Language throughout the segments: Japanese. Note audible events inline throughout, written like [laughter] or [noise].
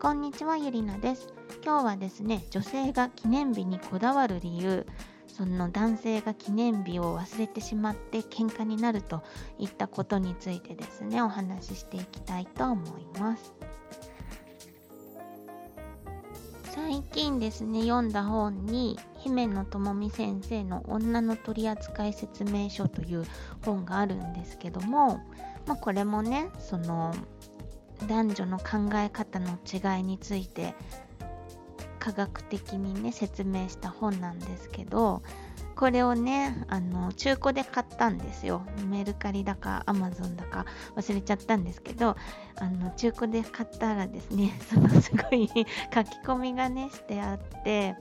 こんにちはゆりなです。今日はですね女性が記念日にこだわる理由その男性が記念日を忘れてしまって喧嘩になるといったことについてですねお話ししていきたいと思います。最近ですね読んだ本に姫野智美先生の女の取扱説明書という本があるんですけども、まあ、これもねその男女の考え方の違いについて科学的にね説明した本なんですけどこれをねあの中古で買ったんですよ。メルカリだかアマゾンだか忘れちゃったんですけどあの中古で買ったらですね [laughs] そのすごい [laughs] 書き込みがねしてあって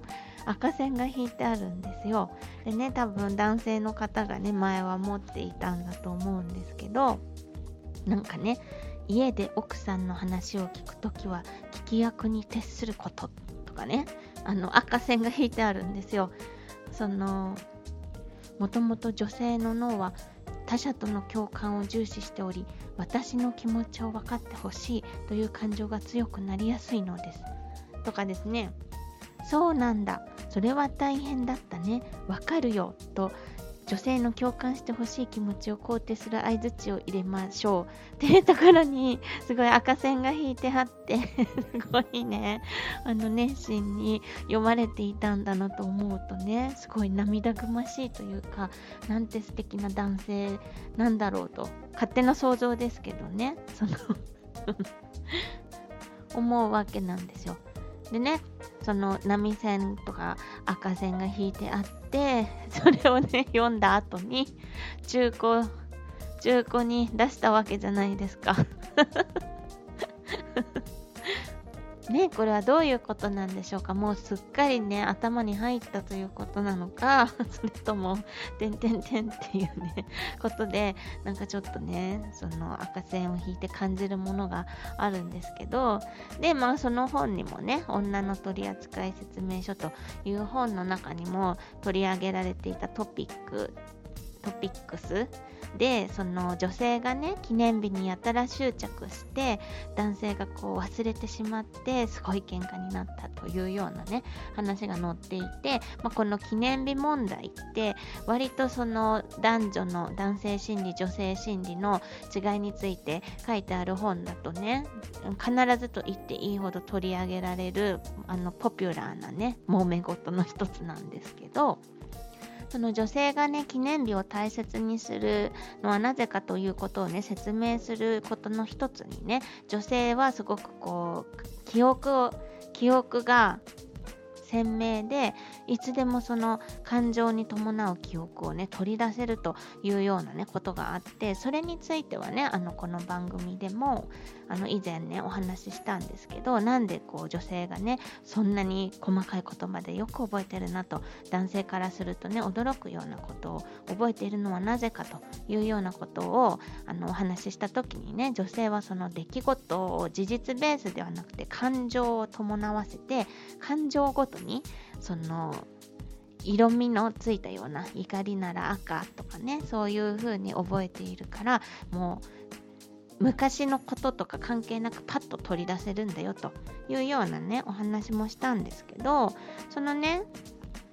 赤線が引いてあるんですよ。でね多分男性の方がね前は持っていたんだと思うんですけどなんかね家で奥さんの話を聞くときは聞き役に徹することとかね。あの赤線が引いてあるんですよ。そのもともと女性の脳は他者との共感を重視しており私の気持ちを分かってほしいという感情が強くなりやすいのです。とかですね。そうなんだ。それは大変だったね。わかるよ。と女性の共感してほしい気持ちを肯定する相づちを入れましょう。[laughs] っていうところにすごい赤線が引いてあって [laughs] すごいね。あの熱心に読まれていたんだなと思うとねすごい涙ぐましいというかなんて素敵な男性なんだろうと勝手な想像ですけどね。その [laughs] 思うわけなんですよ。でねその波線とか赤線が引いてあって [laughs] それをね読んだ後に中古中古に出したわけじゃないですか。[laughs] ね、これはどういうことなんでしょうか？もうすっかりね、頭に入ったということなのか、[laughs] それとも、てんてんてんっていうね、ことで、なんかちょっとね、その赤線を引いて感じるものがあるんですけど、で、まあその本にもね、女の取扱説明書という本の中にも取り上げられていたトピックトピックス。でその女性がね記念日にやたら執着して男性がこう忘れてしまってすごい喧嘩になったというようなね話が載っていて、まあ、この記念日問題って割とその男女の男性心理女性心理の違いについて書いてある本だとね必ずと言っていいほど取り上げられるあのポピュラーなね揉め事の一つなんですけどその女性がね記念日を大切にするのはなぜかということをね説明することの一つにね女性はすごくこう記憶を記憶が鮮明でいつでもその感情に伴う記憶をね取り出せるというようなねことがあってそれについてはねあのこの番組でもあの以前ねお話ししたんですけどなんでこう女性がねそんなに細かいことまでよく覚えてるなと男性からするとね驚くようなことを覚えているのはなぜかというようなことをあのお話しした時にね女性はその出来事を事実ベースではなくて感情を伴わせて感情ごとにその色味のついたような怒りなら赤とかねそういう風に覚えているからもう昔のこととか関係なくパッと取り出せるんだよというようなねお話もしたんですけどそのね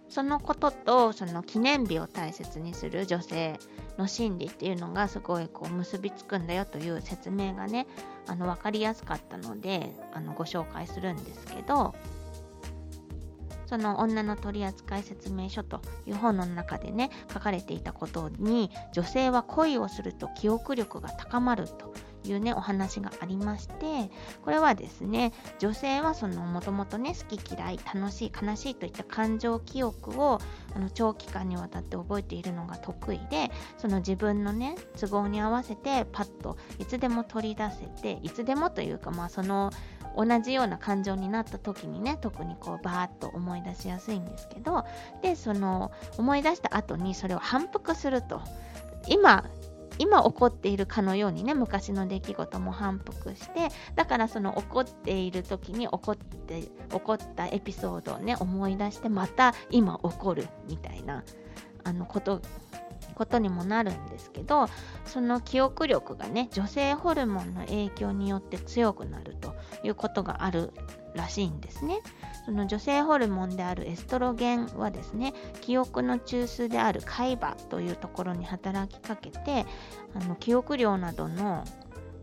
そのこととその記念日を大切にする女性の心理っていうのがすごいこう結びつくんだよという説明がねあの分かりやすかったのであのご紹介するんですけどその女の取扱説明書という本の中でね書かれていたことに女性は恋をすると記憶力が高まると。いうねお話がありましてこれはですね女性はそのもともとね好き嫌い楽しい悲しいといった感情記憶をあの長期間にわたって覚えているのが得意でその自分のね都合に合わせてパッといつでも取り出せていつでもというかまあその同じような感情になった時にね特にこうバーッと思い出しやすいんですけどでその思い出した後にそれを反復すると今今起こっているかのようにね昔の出来事も反復してだからその起こっている時に起こって起こったエピソードをね思い出してまた今起こるみたいなあのことことにもなるんですけどその記憶力がね女性ホルモンの影響によって強くなるということがあるらしいんですね。その女性ホルモンであるエストロゲンはですね記憶の中枢である海馬というところに働きかけてあの記憶量などの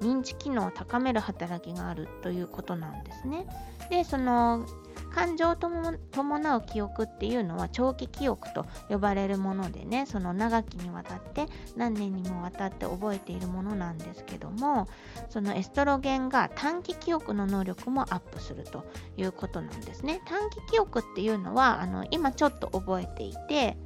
認知機能を高める働きがあるということなんですね。でその感情を伴う記憶っていうのは長期記憶と呼ばれるものでねその長きにわたって何年にもわたって覚えているものなんですけどもそのエストロゲンが短期記憶の能力もアップするということなんですね。短期記憶っていうのはあの今ちょっと覚えていて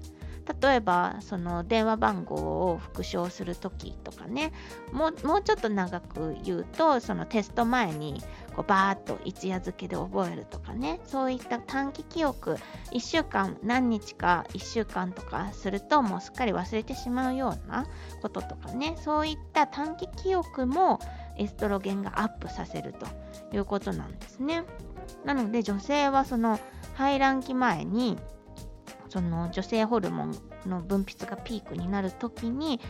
例えばその電話番号を復唱する時とかねもうもうちょっと長く言うとそのテスト前にこうバーッと一夜漬けで覚えるとかねそういった短期記憶1週間何日か1週間とかするともうすっかり忘れてしまうようなこととかねそういった短期記憶もエストロゲンがアップさせるということなんですね。なので女性はその排卵期前にその女性ホルモンの分泌がピークになる時に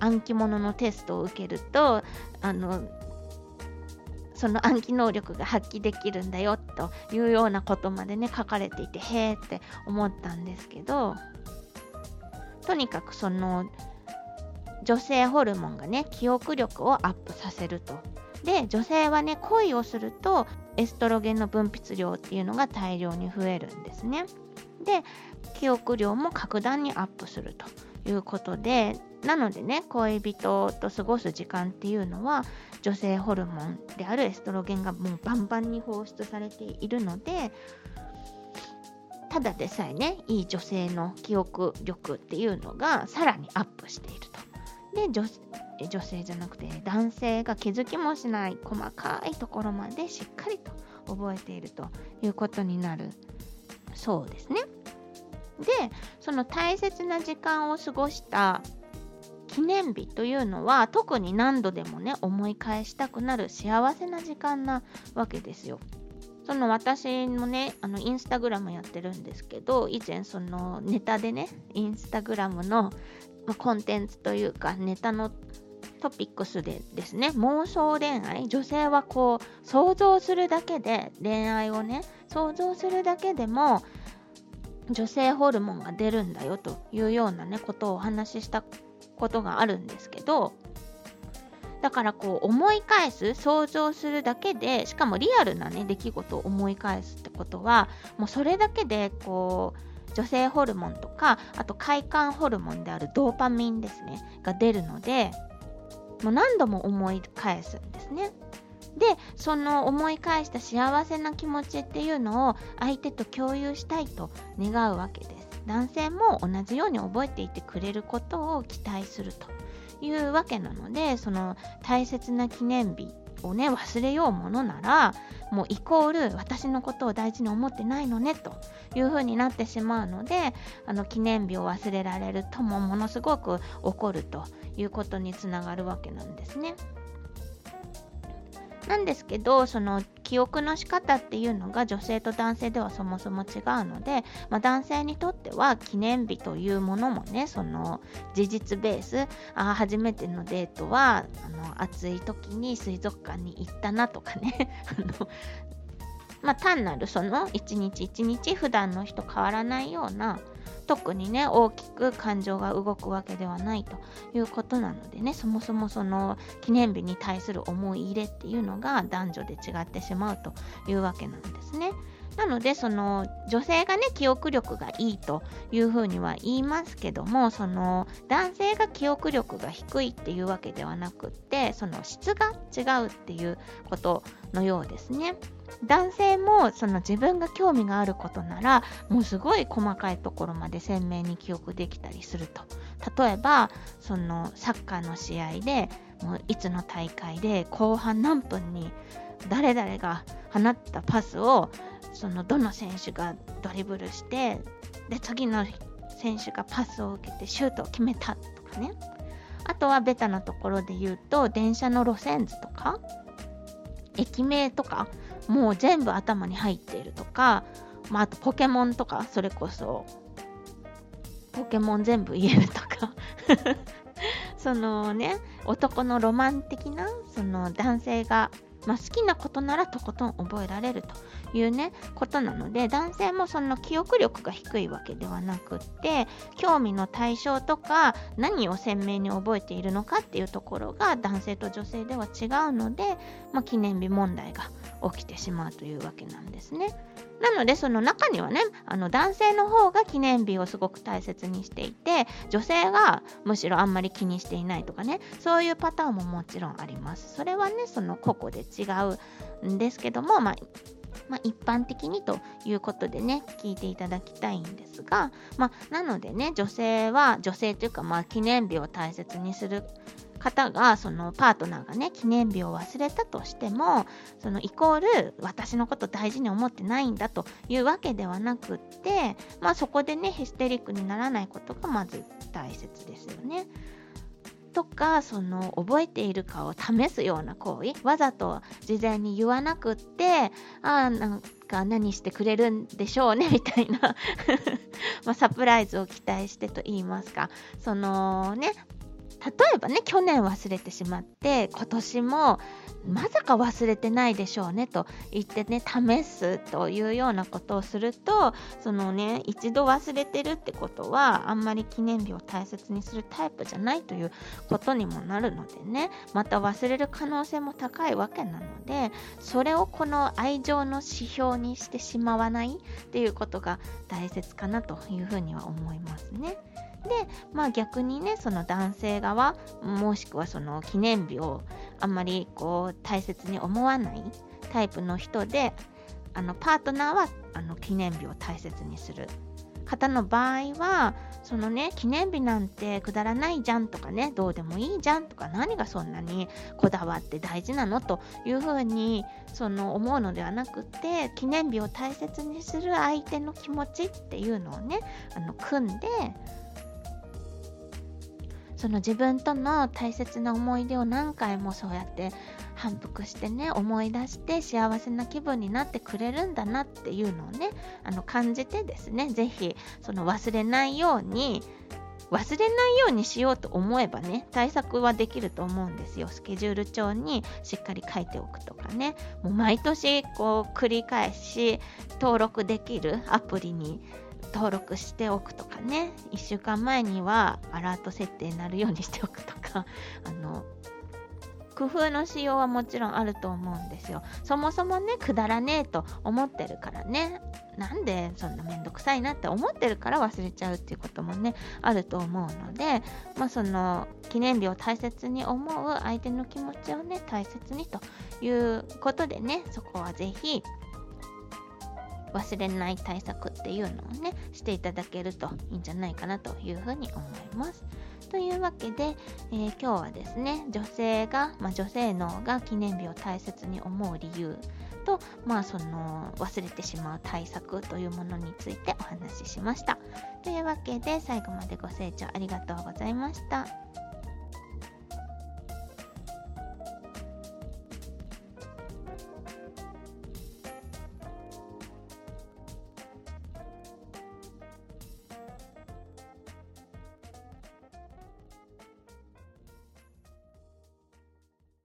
暗記物のテストを受けるとあのその暗記能力が発揮できるんだよというようなことまでね書かれていてへえって思ったんですけどとにかくその女性ホルモンがね記憶力をアップさせると。で女性はね恋をするとエストロゲンの分泌量っていうのが大量に増えるんですね。で記憶量も格段にアップするということでなのでね恋人と過ごす時間っていうのは女性ホルモンであるエストロゲンがもうバンバンに放出されているのでただでさえねいい女性の記憶力っていうのがさらにアップしていると。で女女性じゃなくて男性が気づきもしない細かいところまでしっかりと覚えているということになるそうですね。でその大切な時間を過ごした記念日というのは特に何度でもね思い返したくなる幸せな時間なわけですよ。その私もねあのインスタグラムやってるんですけど以前そのネタでねインスタグラムの、コンテンツというかネタのトピックスでですね妄想恋愛女性はこう想像するだけで恋愛をね想像するだけでも女性ホルモンが出るんだよというようなねことをお話ししたことがあるんですけどだからこう思い返す想像するだけでしかもリアルなね出来事を思い返すってことはもうそれだけでこう女性ホルモンとかあと快感ホルモンであるドーパミンですねが出るのでもう何度も思い返すんですね。でその思い返した幸せな気持ちっていうのを相手と共有したいと願うわけです。男性も同じように覚えていてくれることを期待するというわけなのでその大切な記念日をね忘れようものならもうイコール私のことを大事に思ってないのねというふうになってしまうのであの記念日を忘れられるともものすごく怒るということにつながるわけなんですね。なんですけどその記憶の仕方っていうのが女性と男性ではそもそも違うので、まあ、男性にとっては記念日というものもねその事実ベースあ初めてのデートはあの暑い時に水族館に行ったなとかね [laughs] あのまあ、単なるその一日一日普段の人変わらないような特にね大きく感情が動くわけではないということなのでねそもそもその記念日に対する思い入れっていうのが男女で違ってしまうというわけなんですね。なのでその女性がね記憶力がいいというふうには言いますけどもその男性が記憶力が低いっていうわけではなくってその質が違うっていうことのようですね。男性もその自分が興味があることならもうすごい細かいところまで鮮明に記憶できたりすると例えばそのサッカーの試合でもういつの大会で後半何分に誰々が放ったパスをそのどの選手がドリブルしてで次の選手がパスを受けてシュートを決めたとかね。あとはベタなところで言うと電車の路線図とか駅名とかもう全部頭に入っているとか、まあ、あとポケモンとかそれこそポケモン全部言えるとか。[laughs] そのね、男のロマン的な、その男性がまあ、好きなことならとことん覚えられるというねことなので男性もその記憶力が低いわけではなくって興味の対象とか何を鮮明に覚えているのかっていうところが男性と女性では違うので、まあ、記念日問題が起きてしまうというわけなんですね。なのでその中にはねあの男性の方が記念日をすごく大切にしていて女性がむしろあんまり気にしていないとかねそういうパターンももちろんありますそれはねその個々で違うんですけどもまあまあ、一般的にということでね聞いていただきたいんですが、まあ、なのでね女性は女性というかまあ記念日を大切にする方がそのパートナーがね記念日を忘れたとしてもそのイコール私のこと大事に思ってないんだというわけではなくってまあそこでねヒステリックにならないことがまず大切ですよね。とかその覚えているかを試すような行為。わざと事前に言わなくってああなんか何してくれるんでしょうねみたいな。[laughs] まサプライズを期待してと言いますか。そのね例えばね去年忘れてしまって今年もまさか忘れてないでしょうねと言ってね試すというようなことをするとそのね一度忘れてるってことはあんまり記念日を大切にするタイプじゃないということにもなるのでねまた忘れる可能性も高いわけなのでそれをこの愛情の指標にしてしまわないっていうことが大切かなというふうには思いますね。で、まあ逆にね、その男性側、もしくはその記念日をあんまりこう大切に思わないタイプの人で、あのパートナーはあの記念日を大切にする。方の場合は、そのね、記念日なんてくだらないじゃんとかね、どうでもいいじゃんとか、何がそんなにこだわって大事なのというふうにその思うのではなくて、記念日を大切にする相手の気持ちっていうのをね、あの組んで、その自分との大切な思い出を何回もそうやって反復してね思い出して幸せな気分になってくれるんだなっていうのをねあの感じてですね是非その忘れないように忘れないようにしようと思えばね対策はできると思うんですよ。スケジュール帳にしっかり書いておくとかね。もう毎年こう繰り返し登録できるアプリに登録しておくとかね。1週間前にはアラート設定になるようにしておくとか。[laughs] あの工夫のしようはもちろんあると思うんですよ。そもそもねくだらねえと思ってるからね。なんでそんなめんどくさいなって思ってるから忘れちゃうっていうこともねあると思うので。まあその記念日を大切に思う相手の気持ちをね大切にということでねそこはぜひ忘れない対策っていうのをねしていただけるといいんじゃないかなというふうに思います。というわけで、えー、今日はですね女性が、まあ、女性脳が記念日を大切に思う理由と、まあ、その忘れてしまう対策というものについてお話ししました。というわけで最後までご清聴ありがとうございました。